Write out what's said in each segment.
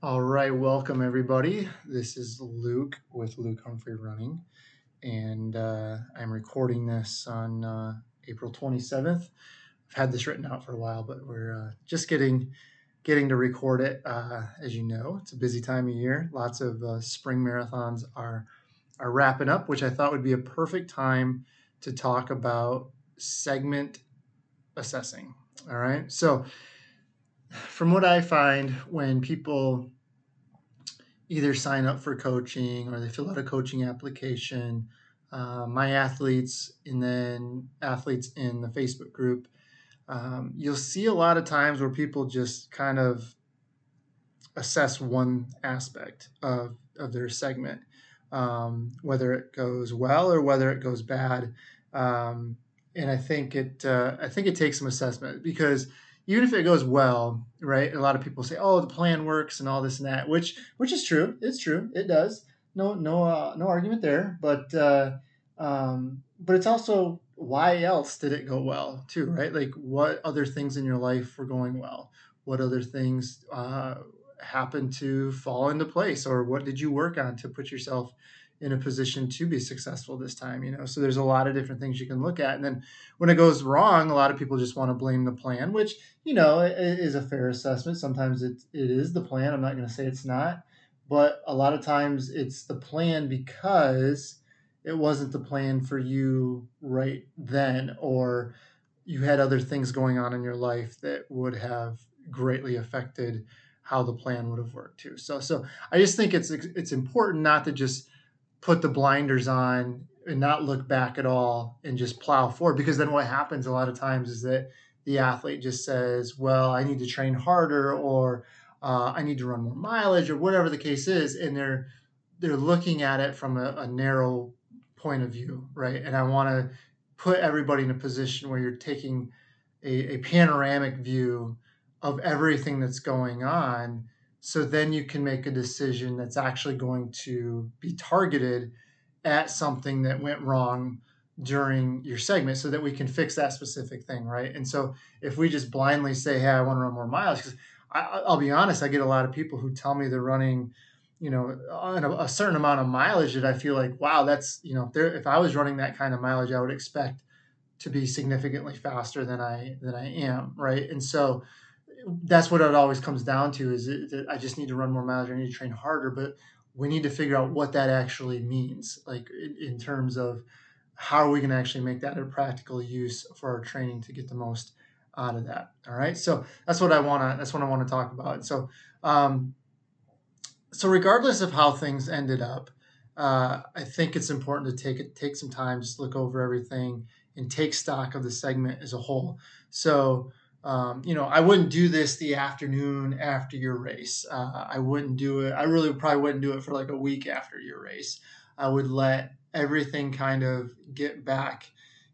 All right, welcome everybody. This is Luke with Luke Humphrey Running, and uh, I'm recording this on uh, April 27th. I've had this written out for a while, but we're uh, just getting getting to record it. Uh, as you know, it's a busy time of year. Lots of uh, spring marathons are are wrapping up, which I thought would be a perfect time to talk about segment assessing. All right, so from what I find when people either sign up for coaching or they fill out a coaching application, uh, my athletes and then athletes in the Facebook group, um, you'll see a lot of times where people just kind of assess one aspect of, of their segment, um, whether it goes well or whether it goes bad. Um, and I think it uh, I think it takes some assessment because even if it goes well, right? A lot of people say, "Oh, the plan works and all this and that," which which is true. It's true. It does. No no uh, no argument there. But uh, um, but it's also why else did it go well too, right? Like what other things in your life were going well? What other things uh, happened to fall into place, or what did you work on to put yourself in a position to be successful this time you know? So there's a lot of different things you can look at. And then when it goes wrong a lot of people just want to blame the plan which you know is a fair assessment. Sometimes it, it is the plan. I'm not going to say it's not. But a lot of times it's the plan because it wasn't the plan for you right then or you had other things going on in your life that would have greatly affected how the plan would have worked too. So so i just think it's it's important not to just put the blinders on and not look back at all and just plow forward. Because then what happens a lot of times is that the athlete just says well i need to train harder or uh, i need to run more mileage or whatever the case is and they're they're looking at it from a, a narrow point of view right? And i want to put everybody in a position where you're taking a, a panoramic view of everything that's going on so then you can make a decision that's actually going to be targeted at something that went wrong during your segment so that we can fix that specific thing, right? And so if we just blindly say, hey, I want to run more miles, because I'll be honest, I get a lot of people who tell me they're running, you know, on a, a, certain amount of mileage that I feel like, wow, that's, you know, if, if I was running that kind of mileage, I would expect to be significantly faster than I than I am, right? And so that's what it always comes down to is that I just need to run more miles I need to train harder, but we need to figure out what that actually means, like in, in terms of how are we going to actually make that a practical use for our training to get the most out of that. All right. So that's what I want to, that's what I want to talk about. So, um, so regardless of how things ended up, uh, I think it's important to take it, take some time, just look over everything and take stock of the segment as a whole. So, um, you know, I wouldn't do this the afternoon after your race. Uh, I wouldn't do it. I really probably wouldn't do it for like a week after your race. I would let everything kind of get back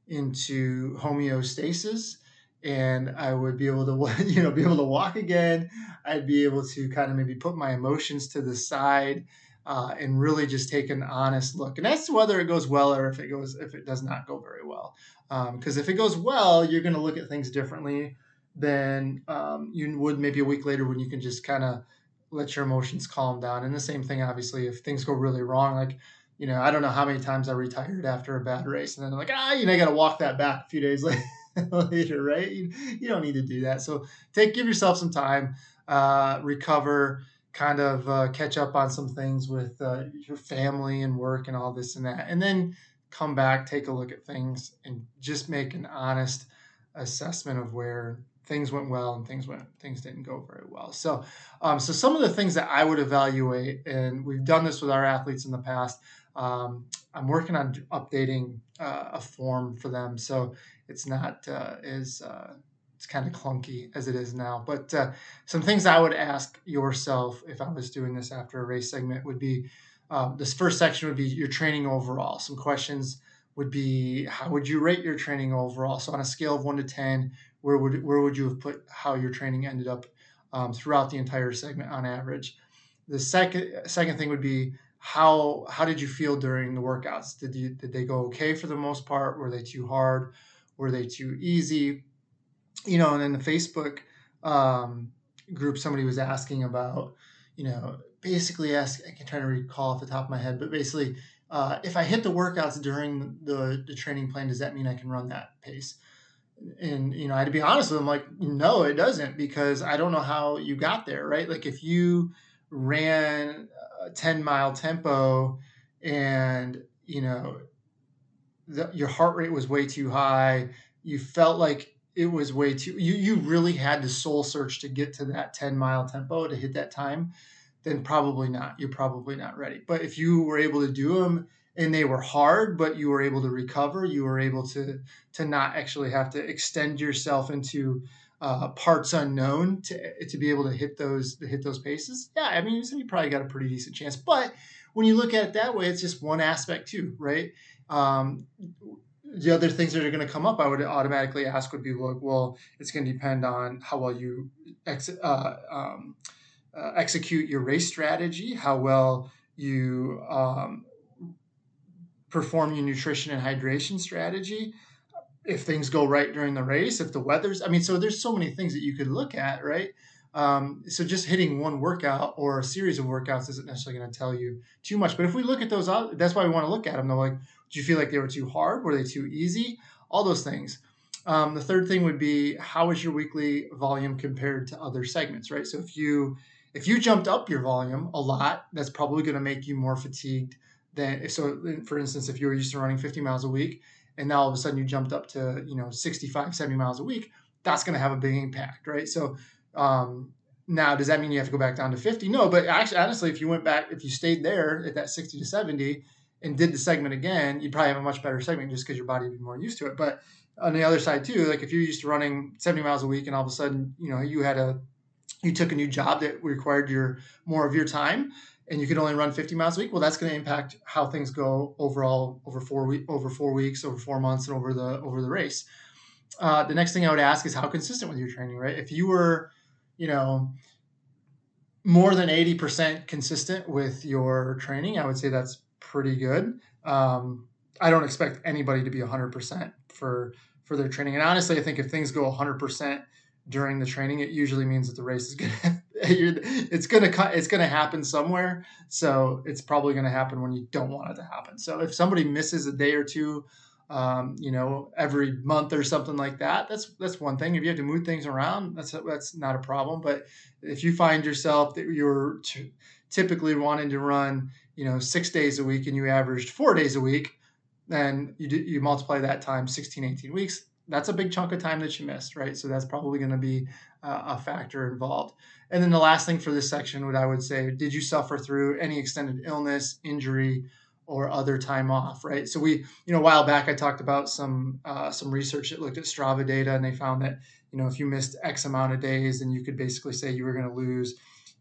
into homeostasis and I would be able to, you know, be able to walk again. I'd be able to kind of maybe put my emotions to the side uh, and really just take an honest look. And that's whether it goes well or if it goes, if it does not go very well. Because um, if it goes well, you're going to look at things differently than um, you would maybe a week later when you can just kind of let your emotions calm down. And the same thing, obviously, if things go really wrong, like, you know, I don't know how many times I retired after a bad race, and then I'm like, ah, you know, I got to walk that back a few days later, right? You, you don't need to do that. So take, give yourself some time, uh, recover, kind of uh, catch up on some things with uh, your family and work and all this and that, and then come back, take a look at things, and just make an honest assessment of where things went well and things went things didn't go very well. So, um, so some of the things that I would evaluate, and we've done this with our athletes in the past. Um, I'm working on updating uh, a form for them, so it's not uh, as uh, it's kind of clunky as it is now. But uh, some things I would ask yourself if I was doing this after a race segment would be um, this first section would be your training overall. Some questions would be how would you rate your training overall? So on a scale of one to ten, where would where would you have put how your training ended up um, throughout the entire segment on average? The second second thing would be how how did you feel during the workouts? Did you did they go okay for the most part? Were they too hard? Were they too easy? You know, and in the Facebook um, group, somebody was asking about you know, basically ask, I can try to recall off the top of my head, but basically, uh, if I hit the workouts during the, the training plan, does that mean I can run that pace? And, you know, I had to be honest with them, like, no, it doesn't, because I don't know how you got there, right? Like, if you ran a 10 mile tempo and, you know, the, your heart rate was way too high, you felt like it was way too you you really had to soul search to get to that 10 mile tempo to hit that time then probably not you're probably not ready but if you were able to do them and they were hard but you were able to recover. You were able to to not actually have to extend yourself into uh, parts unknown to to be able to hit those to hit those paces. Yeah i mean you probably got a pretty decent chance but when you look at it that way it's just one aspect too right? Um, the other things that are going to come up, I would automatically ask would be like, well, it's going to depend on how well you ex- uh, um, uh, execute your race strategy, how well you um, perform your nutrition and hydration strategy. If things go right during the race, if the weather's, I mean, so there's so many things that you could look at, right? Um, so just hitting one workout or a series of workouts isn't necessarily going to tell you too much. But if we look at those, that's why we want to look at them. Though, like, do you feel like they were too hard? Were they too easy? All those things. Um, the third thing would be how is your weekly volume compared to other segments, right? So if you if you jumped up your volume a lot, that's probably going to make you more fatigued than so. For instance, if you were used to running 50 miles a week and now all of a sudden you jumped up to you know 65, 70 miles a week, that's going to have a big impact, right? So um, now, does that mean you have to go back down to 50? No, but actually, honestly, if you went back, if you stayed there at that 60 to 70, and did the segment again, you'd probably have a much better segment just because your body would be more used to it. But on the other side too, like if you're used to running 70 miles a week and all of a sudden, you know, you had a you took a new job that required your more of your time and you can only run 50 miles a week, well, that's going to impact how things go overall over four over four weeks, over four months, and over the over the race. Uh, the next thing I would ask is how consistent with your training, right? If you were, you know, more than 80% consistent with your training, I would say that's pretty good. Um, I don't expect anybody to be 100% for for their training. And honestly, I think if things go 100% during the training, it usually means that the race is gonna it's gonna it's gonna happen somewhere. So it's probably gonna happen when you don't want it to happen. So if somebody misses a day or two, um, you know, every month or something like that, that's that's one thing. If you have to move things around, that's that's not a problem. But if you find yourself that you're t- typically wanting to run you know six days a week and you averaged four days a week then you do, you multiply that times 16 18 weeks that's a big chunk of time that you missed right? So that's probably going to be uh, a factor involved. And then the last thing for this section what i would say did you suffer through any extended illness injury or other time off right? So we you know a while back i talked about some uh, some research that looked at strava data and they found that you know if you missed x amount of days then you could basically say you were going to lose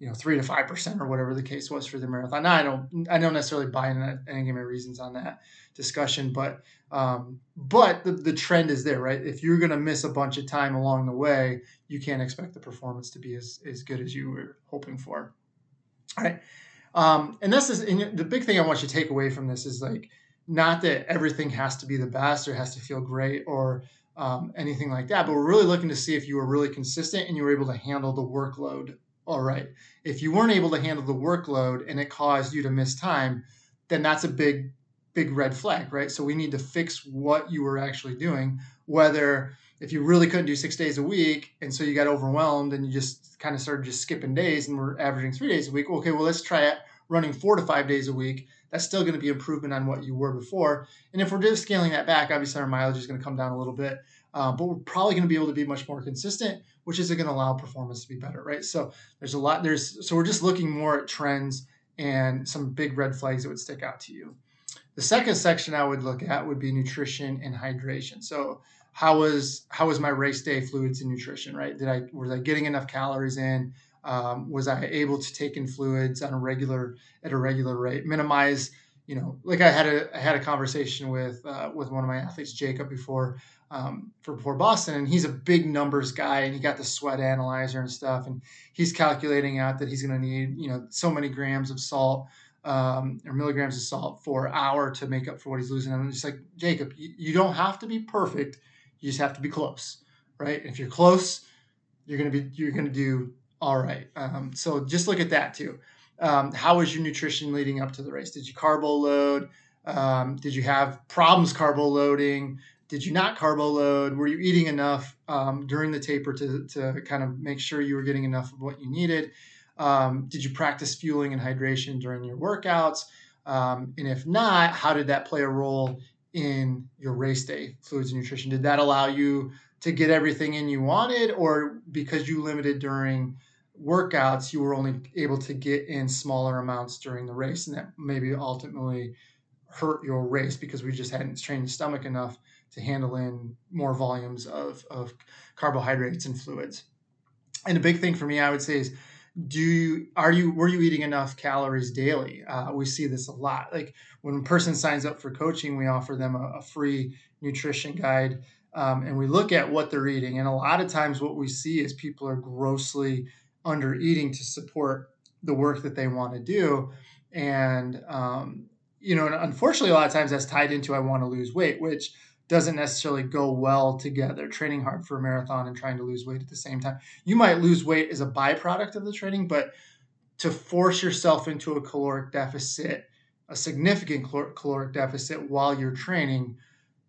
you know three to five percent or whatever the case was for the marathon. Now I don't I don't necessarily buy in that any of my reasons on that discussion, but um, but the, the trend is there, right? If you're going to miss a bunch of time along the way, you can't expect the performance to be as, as good as you were hoping for. All right. Um, and this is and the big thing I want you to take away from this is like not that everything has to be the best or has to feel great or um, anything like that, but we're really looking to see if you were really consistent and you were able to handle the workload all right. If you weren't able to handle the workload and it caused you to miss time, then that's a big, big red flag, right? So we need to fix what you were actually doing. Whether if you really couldn't do six days a week and so you got overwhelmed and you just kind of started just skipping days and we're averaging three days a week, okay, well, let's try running four to five days a week. That's still going to be improvement on what you were before. And if we're just scaling that back, obviously our mileage is going to come down a little bit, uh, but we're probably going to be able to be much more consistent which is going to allow performance to be better, right? So there's a lot there's so we're just looking more at trends and some big red flags that would stick out to you. The second section I would look at would be nutrition and hydration. So how was how was my race day fluids and nutrition, right? Did I was I getting enough calories in? Um, was I able to take in fluids on a regular at a regular rate? Minimize, you know, like I had a I had a conversation with uh, with one of my athletes, Jacob, before um, for before Boston, and he's a big numbers guy, and he got the sweat analyzer and stuff, and he's calculating out that he's going to need you know so many grams of salt um, or milligrams of salt for hour to make up for what he's losing. And I'm just like Jacob, you, you don't have to be perfect, you just have to be close, right? And if you're close, you're to be you're to do All right. Um, so just look at that too. Um, how was your nutrition leading up to the race? Did you carbo load? Um, did you have problems carbo loading? Did you not carbo load? Were you eating enough um, during the taper to, to kind of make sure you were getting enough of what you needed? Um, did you practice fueling and hydration during your workouts? Um, and if not, how did that play a role in your race day fluids and nutrition? Did that allow you to get everything in you wanted, or because you limited during workouts, you were only able to get in smaller amounts during the race, and that maybe ultimately hurt your race because we just hadn't trained the stomach enough to handle in more volumes of, of carbohydrates and fluids. And a big thing for me, I would say, is do you are you were you eating enough calories daily? Uh, we see this a lot. Like when a person signs up for coaching, we offer them a, a free nutrition guide, um, and we look at what they're eating. And a lot of times, what we see is people are grossly under eating to support the work that they want to do, and um, you know, unfortunately, a lot of times that's tied into I want to lose weight, which doesn't necessarily go well together. Training hard for a marathon and trying to lose weight at the same time. You might lose weight as a byproduct of the training, but to force yourself into a caloric deficit, a significant caloric deficit while you're training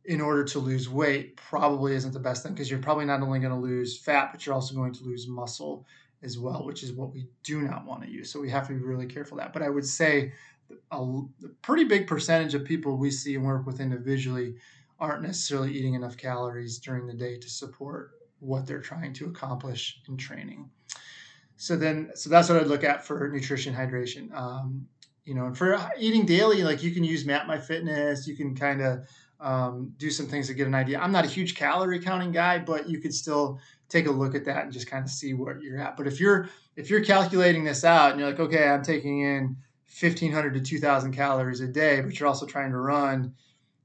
in order to lose weight probably isn't the best thing because you're probably not only going to lose fat, but you're also going to lose muscle as well, which is what we do not want to use. So we have to be really careful that. But I would say a, pretty big percentage of people we see and work with individually aren't necessarily eating enough calories during the day to support what they're trying to accomplish in training. So then, so that's what I'd look at for nutrition, hydration. Um, you know, and for eating daily, like you can use Map My Fitness. You can kind of um, do some things to get an idea. I'm not a huge calorie counting guy, but you could still take a look at that and just kind of see what you're at. But if you're if you're calculating this out and you're like, okay, I'm taking in 1500 to 2000 calories a day, but you're also trying to run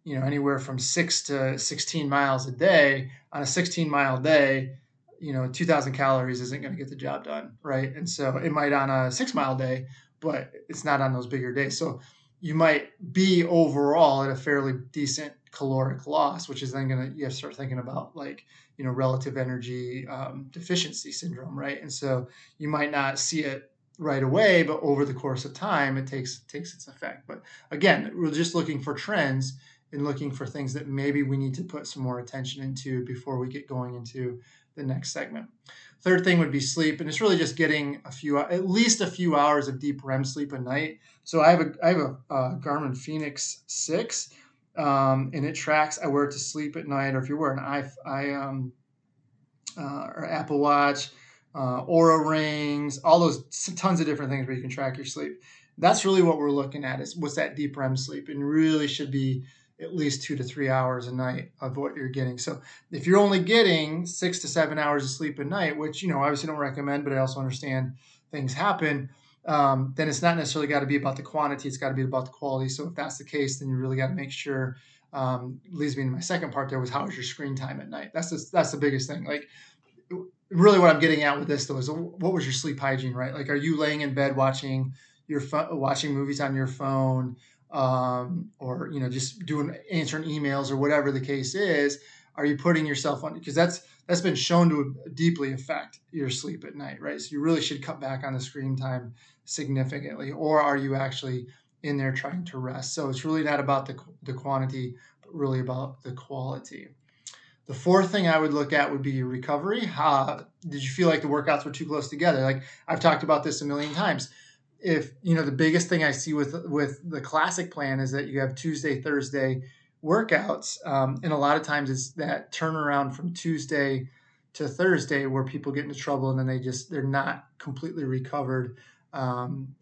you know anywhere from six to 16 miles a day on a 16 mile day you know 2000 calories isn't going to get the job done right and so it might on a six mile day but it's not on those bigger days so you might be overall at a fairly decent caloric loss which is then going to you have to start thinking about like you know relative energy um, deficiency syndrome right and so you might not see it right away but over the course of time it takes takes its effect but again we're just looking for trends and looking for things that maybe we need to put some more attention into before we get going into the next segment. Third thing would be sleep, and it's really just getting a few, at least a few hours of deep REM sleep a night. So I have a, I have a, a Garmin Fenix Six, um, and it tracks. I wear it to sleep at night, or if you're wearing i, I um, uh, or Apple Watch, uh, Oura rings, all those tons of different things where you can track your sleep. That's really what we're looking at is what's that deep REM sleep, and really should be at least two to three hours a night of what you're getting. So if you're only getting six to seven hours of sleep a night, which you know obviously don't recommend, but I also understand things happen. Um, then it's not necessarily got to be about the quantity; it's got to be about the quality. So if that's the case, then you really got to make sure. Um, leads me to my second part. There was how was your screen time at night? That's the, that's the biggest thing. Like really, what I'm getting at with this though is what was your sleep hygiene? Right? Like, are you laying in bed watching your fo- watching movies on your phone? um, or you know just doing answering emails or whatever the case is are you putting yourself on because that's that's been shown to deeply affect your sleep at night right so you really should cut back on the screen time significantly or are you actually in there trying to rest? So it's really not about the, the quantity but really about the quality. The fourth thing I would look at would be your recovery. How, did you feel like the workouts were too close together? Like I've talked about this a million times. If you know the biggest thing I see with with the classic plan is that you have Tuesday, Thursday workouts, um, and a lot of times it's that turnaround from Tuesday to Thursday where people get into trouble and then they just they're not completely recovered um,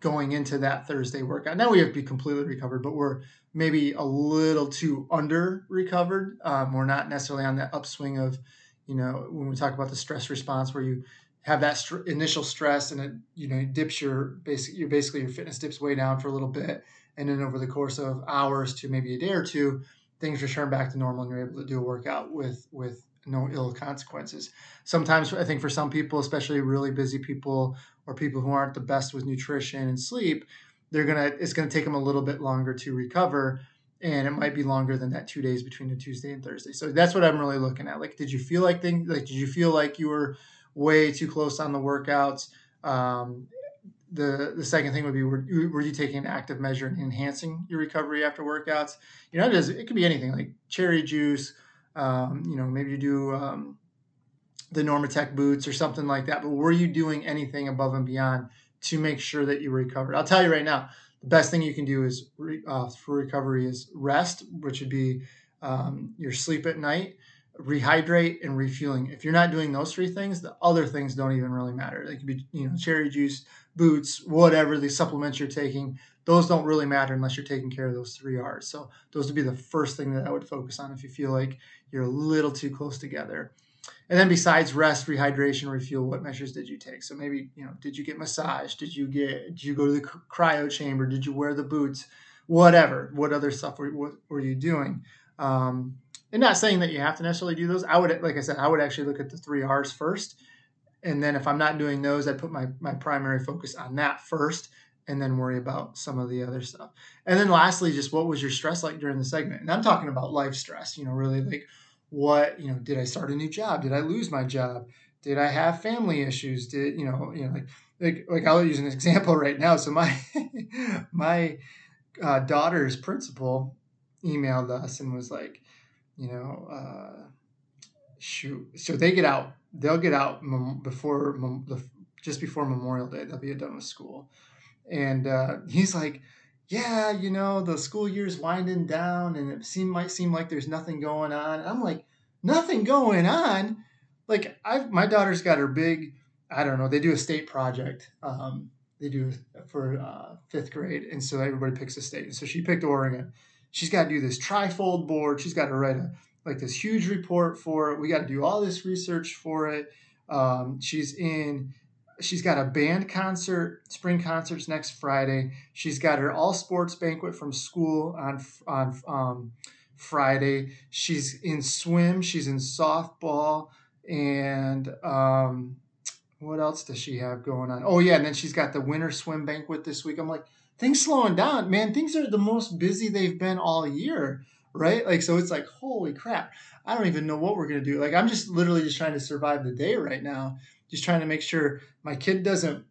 going into that Thursday workout. Now we have to be completely recovered, but we're maybe a little too under recovered. Um, we're not necessarily on that upswing of you know when we talk about the stress response where you have that st- initial stress and it you know dips your basic your basically your fitness dips way down for a little bit and then over the course of hours to maybe a day or two things return back to normal and you're able to do a workout with with no ill consequences sometimes i think for some people especially really busy people or people who aren't the best with nutrition and sleep they're gonna it's gonna take them a little bit longer to recover and it might be longer than that two days between a tuesday and thursday so that's what i'm really looking at like did you feel like things like did you feel like you were way too close on the workouts. Um, the the second thing would be were, were you taking an active measure in enhancing your recovery after workouts? You know, it, is, it could be anything like cherry juice. Um, you know, maybe you do um, the Normatec boots or something like that. But were you doing anything above and beyond to make sure that you recovered? I'll tell you right now, the best thing you can do is re, uh, for recovery is rest, which would be um, your sleep at night, rehydrate, and refueling. If you're not doing those three things, the other things don't even really matter. They could be, you know, cherry juice, boots, whatever the supplements you're taking. Those don't really matter unless you're taking care of those three R's. So those would be the first thing that I would focus on if you feel like you're a little too close together. And then besides rest, rehydration, refuel, what measures did you take? So maybe, you know, did you get massage? Did you get, did you go to the cryo chamber? Did you wear the boots? Whatever. What other stuff were, what were you doing? Um, and not saying that you have to necessarily do those. I would, like I said, I would actually look at the three R's first. And then if I'm not doing those, I'd put my, my primary focus on that first and then worry about some of the other stuff. And then lastly, just what was your stress like during the segment? And I'm talking about life stress, you know, really like what you know did i start a new job did i lose my job did i have family issues did you know you know like like, like i'll use an example right now so my my uh, daughter's principal emailed us and was like you know uh, shoot so they get out they'll get out before just before memorial day they'll be done with school and uh, he's like yeah, you know, the school year's winding down and it seem might seem like there's nothing going on. I'm like, nothing going on. Like I've my daughter's got her big, I don't know, they do a state project. Um, they do for uh, fifth grade, and so everybody picks a state. And so she picked Oregon. She's got to do this trifold board. She's got to write a like this huge report for it. We got to do all this research for it. Um, she's in she's got a band concert, spring concerts next Friday. She's got her all sports banquet from school on on um, Friday. She's in swim. She's in softball, and um, what else does she have going on? Oh yeah, and then she's got the winter swim banquet this week. I'm like, things slowing down, man. Things are the most busy they've been all year, right? Like so, it's like holy crap. I don't even know what we're gonna do. Like I'm just literally just trying to survive the day right now just trying to make sure my kid doesn't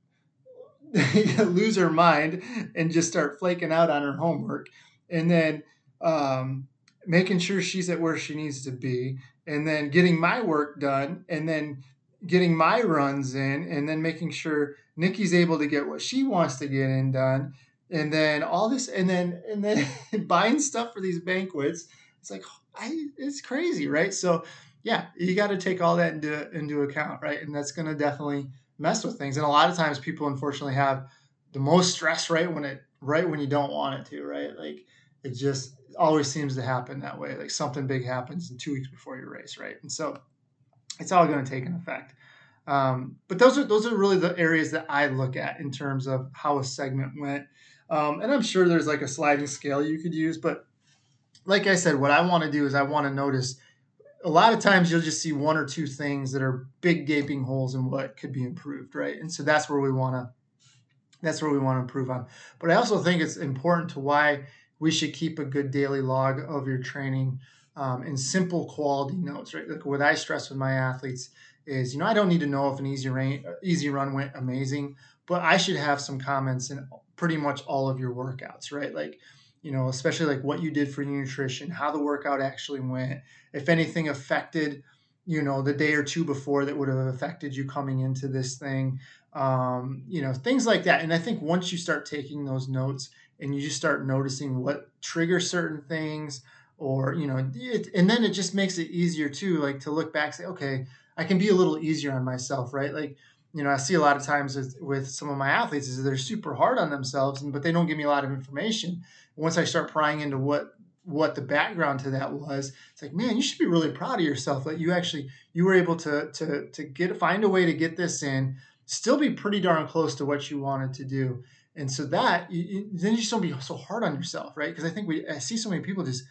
lose her mind and just start flaking out on her homework and then um, making sure she's at where she needs to be and then getting my work done and then getting my runs in and then making sure nikki's able to get what she wants to get in done and then all this and then and then buying stuff for these banquets it's like I, it's crazy right so yeah, you got to take all that into into account, right? And that's going to definitely mess with things. And a lot of times, people unfortunately have the most stress right when it right when you don't want it to, right? Like it just always seems to happen that way. Like something big happens in two weeks before your race, right? And so it's all going to take an effect. Um, but those are those are really the areas that I look at in terms of how a segment went. Um, and I'm sure there's like a sliding scale you could use, but like I said, what I want to do is I want to notice a lot of times you'll just see one or two things that are big gaping holes in what could be improved, right? And so that's where we want to that's where we want to improve on. But I also think it's important to why we should keep a good daily log of your training um, in simple quality notes, right? Like what I stress with my athletes is, you know, I don't need to know if an easy rain, easy run went amazing, but I should have some comments in pretty much all of your workouts, right? Like you know, especially like what you did for your nutrition, how the workout actually went, if anything affected, you know, the day or two before that would have affected you coming into this thing, um, you know, things like that. And I think once you start taking those notes and you just start noticing what triggers certain things, or you know, it, and then it just makes it easier too, like to look back, say, okay, I can be a little easier on myself, right? Like you know, I see a lot of times with, with some of my athletes is they're super hard on themselves, and but they don't give me a lot of information. Once I start prying into what what the background to that was, it's like, man, you should be really proud of yourself that you actually you were able to to to get find a way to get this in, still be pretty darn close to what you wanted to do. And so that you, you, then you just don't be so hard on yourself, right? Because I think we I see so many people just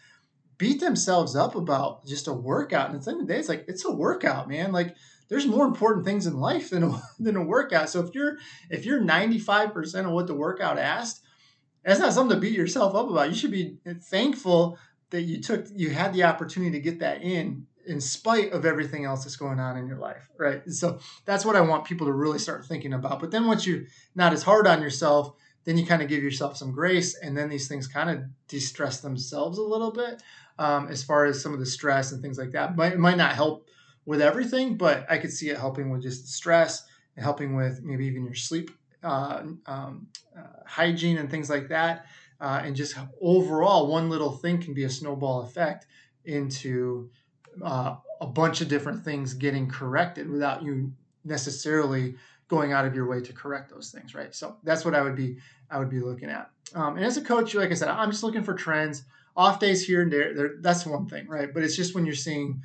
beat themselves up about just a workout, and at the end of the day, it's like it's a workout, man. Like there's more important things in life than a, than a workout. So if you're if you're 95% of what the workout asked, that's not something to beat yourself up about. You should be thankful that you took you had the opportunity to get that in in spite of everything else that's going on in your life, right? So that's what I want people to really start thinking about. But then once you're not as hard on yourself, then you kind of give yourself some grace, and then these things kind of de-stress themselves a little bit. Um, as far as some of the stress and things like that, might, might not help with everything, but I could see it helping with just the stress and helping with maybe even your sleep uh, um, uh, hygiene and things like that. Uh, and just overall, one little thing can be a snowball effect into uh, a bunch of different things getting corrected without you necessarily going out of your way to correct those things, right? So that's what I would be I would be looking at. Um, and as a coach, like I said, I'm just looking for trends. Off days here and there, that's one thing, right? But it's just when you're seeing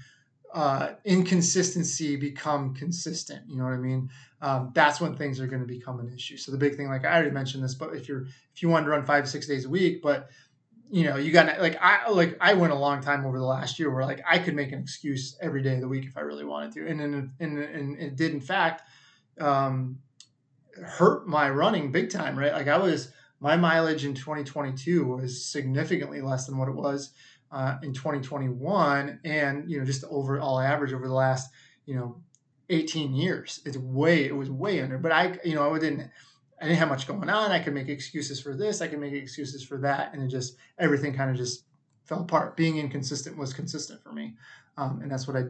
uh, inconsistency become consistent. You know what I mean? Um, that's when things are going to become an issue. So the big thing, like I already mentioned this, but if you're if you want to run five six days a week, but you know, you got like I like I went a long time over the last year where like I could make an excuse every day of the week if I really wanted to, and then and, and, it did in fact um, hurt my running big time. Right, like I was my mileage in 2022 was significantly less than what it was uh, in 2021, and you know just the overall average over the last you know 18 years. It's way it was way under, but I you know I didn't I didn't have much going on. I could make excuses for this. I could make excuses for that, and it just everything kind of just fell apart. Being inconsistent was consistent for me, um, and that's what I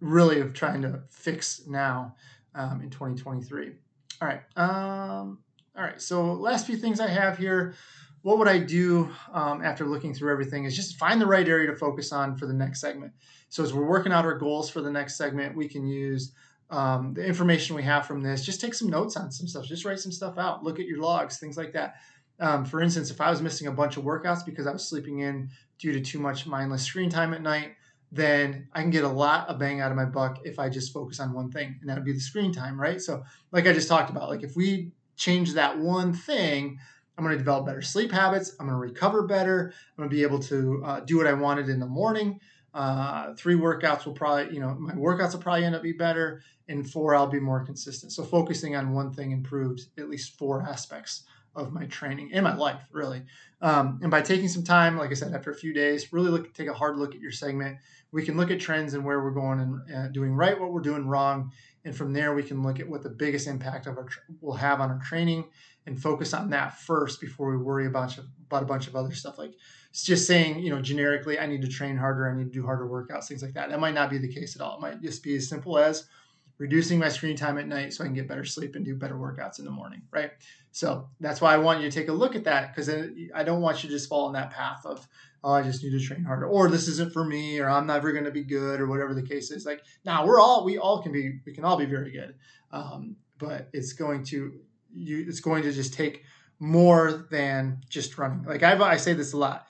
really am trying to fix now um, in 2023. All right, um, all right. So last few things I have here. What would I do um, after looking through everything? Is just find the right area to focus on for the next segment. So as we're working out our goals for the next segment, we can use um, the information we have from this, just take some notes on some stuff. Just write some stuff out. Look at your logs, things like that. Um, for instance, if I was missing a bunch of workouts because I was sleeping in due to too much mindless screen time at night, then I can get a lot of bang out of my buck if I just focus on one thing, and that would be the screen time, right? So, like I just talked about, like if we change that one thing, I'm going to develop better sleep habits. I'm going to recover better. I'm going to be able to uh, do what I wanted in the morning. Uh, three workouts will probably, you know, my workouts will probably end up be better. And four, I'll be more consistent. So focusing on one thing improves at least four aspects of my training in my life, really. Um, and by taking some time, like I said, after a few days, really look, take a hard look at your segment. We can look at trends and where we're going and uh, doing right, what we're doing wrong, and from there we can look at what the biggest impact of our will have on our training and focus on that first before we worry about, about a bunch of other stuff like it's just saying, you know, generically, I need to train harder, I need to do harder workouts, things like that. That might not be the case at all. It might just be as simple as reducing my screen time at night so I can get better sleep and do better workouts in the morning, right? So that's why I want you to take a look at that because I don't want you to just fall in that path of, oh, I just need to train harder, or this isn't for me, or I'm never going to be good, or whatever the case is. Like, now nah, we're all, we all can be, we can all be very good, um, but it's going to, you, it's going to just take more than just running. Like I've, I say this a lot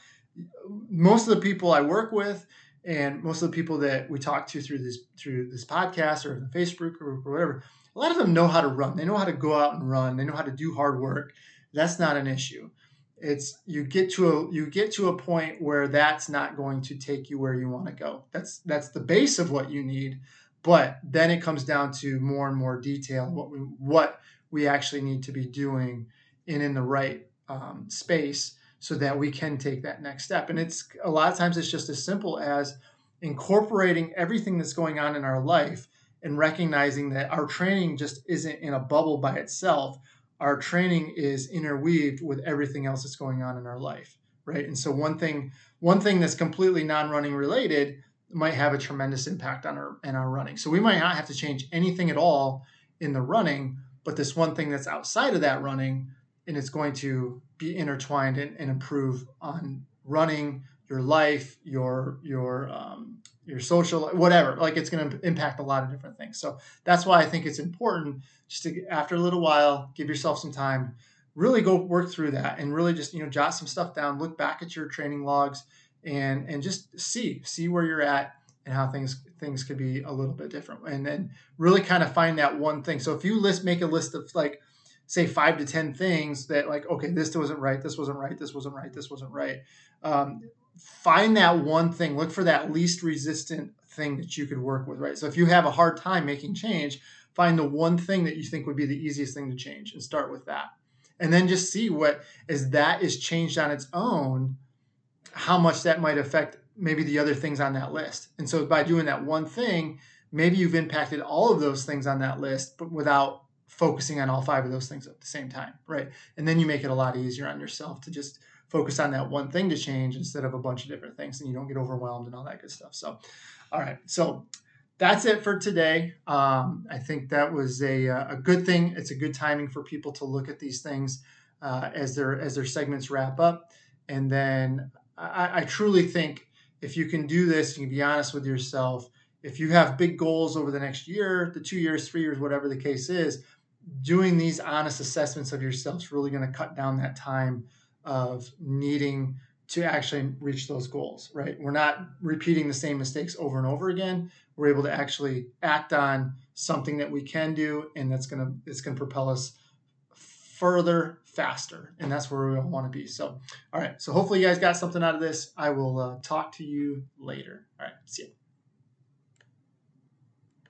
most of the people I work with and most of the people that we talk to through this through this podcast or the Facebook group or whatever, a lot of them know how to run. They know how to go out and run. They know how to do hard work. That's not an issue. It's you get to a you get to a point where that's not going to take you where you want to go. That's that's the base of what you need, but then it comes down to more and more detail what we what we actually need to be doing and in the right um, space so that we can take that next step. And it's a lot of times it's just as simple as incorporating everything that's going on in our life and recognizing that our training just isn't in a bubble by itself. Our training is interweaved with everything else that's going on in our life, right? And so one thing one thing that's completely non-running related might have a tremendous impact on our in our running. So we might not have to change anything at all in the running, but this one thing that's outside of that running and it's going to be intertwined and, and improve on running your life, your your um, your social, whatever. Like it's going to impact a lot of different things. So that's why I think it's important just to after a little while, give yourself some time, really go work through that, and really just you know jot some stuff down, look back at your training logs, and and just see see where you're at and how things things could be a little bit different, and then really kind of find that one thing. So if you list make a list of like say five to ten things that like okay this wasn't right this wasn't right this wasn't right this wasn't right um, find that one thing. Look for that least resistant thing that you could work with right? So if you have a hard time making change find the one thing that you think would be the easiest thing to change and start with that. And then just see what as that is changed on its own how much that might affect maybe the other things on that list. And so by doing that one thing, maybe you've impacted all of those things on that list, but without focusing on all five of those things at the same time, right? And then you make it a lot easier on yourself to just focus on that one thing to change instead of a bunch of different things and you don't get overwhelmed and all that good stuff. So, all right. So that's it for today. Um, I think that was a, a good thing. It's a good timing for people to look at these things uh, as their as their segments wrap up. And then I, I truly think if you can do this, you can be honest with yourself. If you have big goals over the next year, the two years, three years, whatever the case is, doing these honest assessments of yourself is really going to cut down that time of needing to actually reach those goals, right? We're not repeating the same mistakes over and over again. We're able to actually act on something that we can do and that's going to it's going to propel us further faster and that's where we all want to be. So all right so hopefully you guys got something out of this. I will uh, talk to you later. All right see you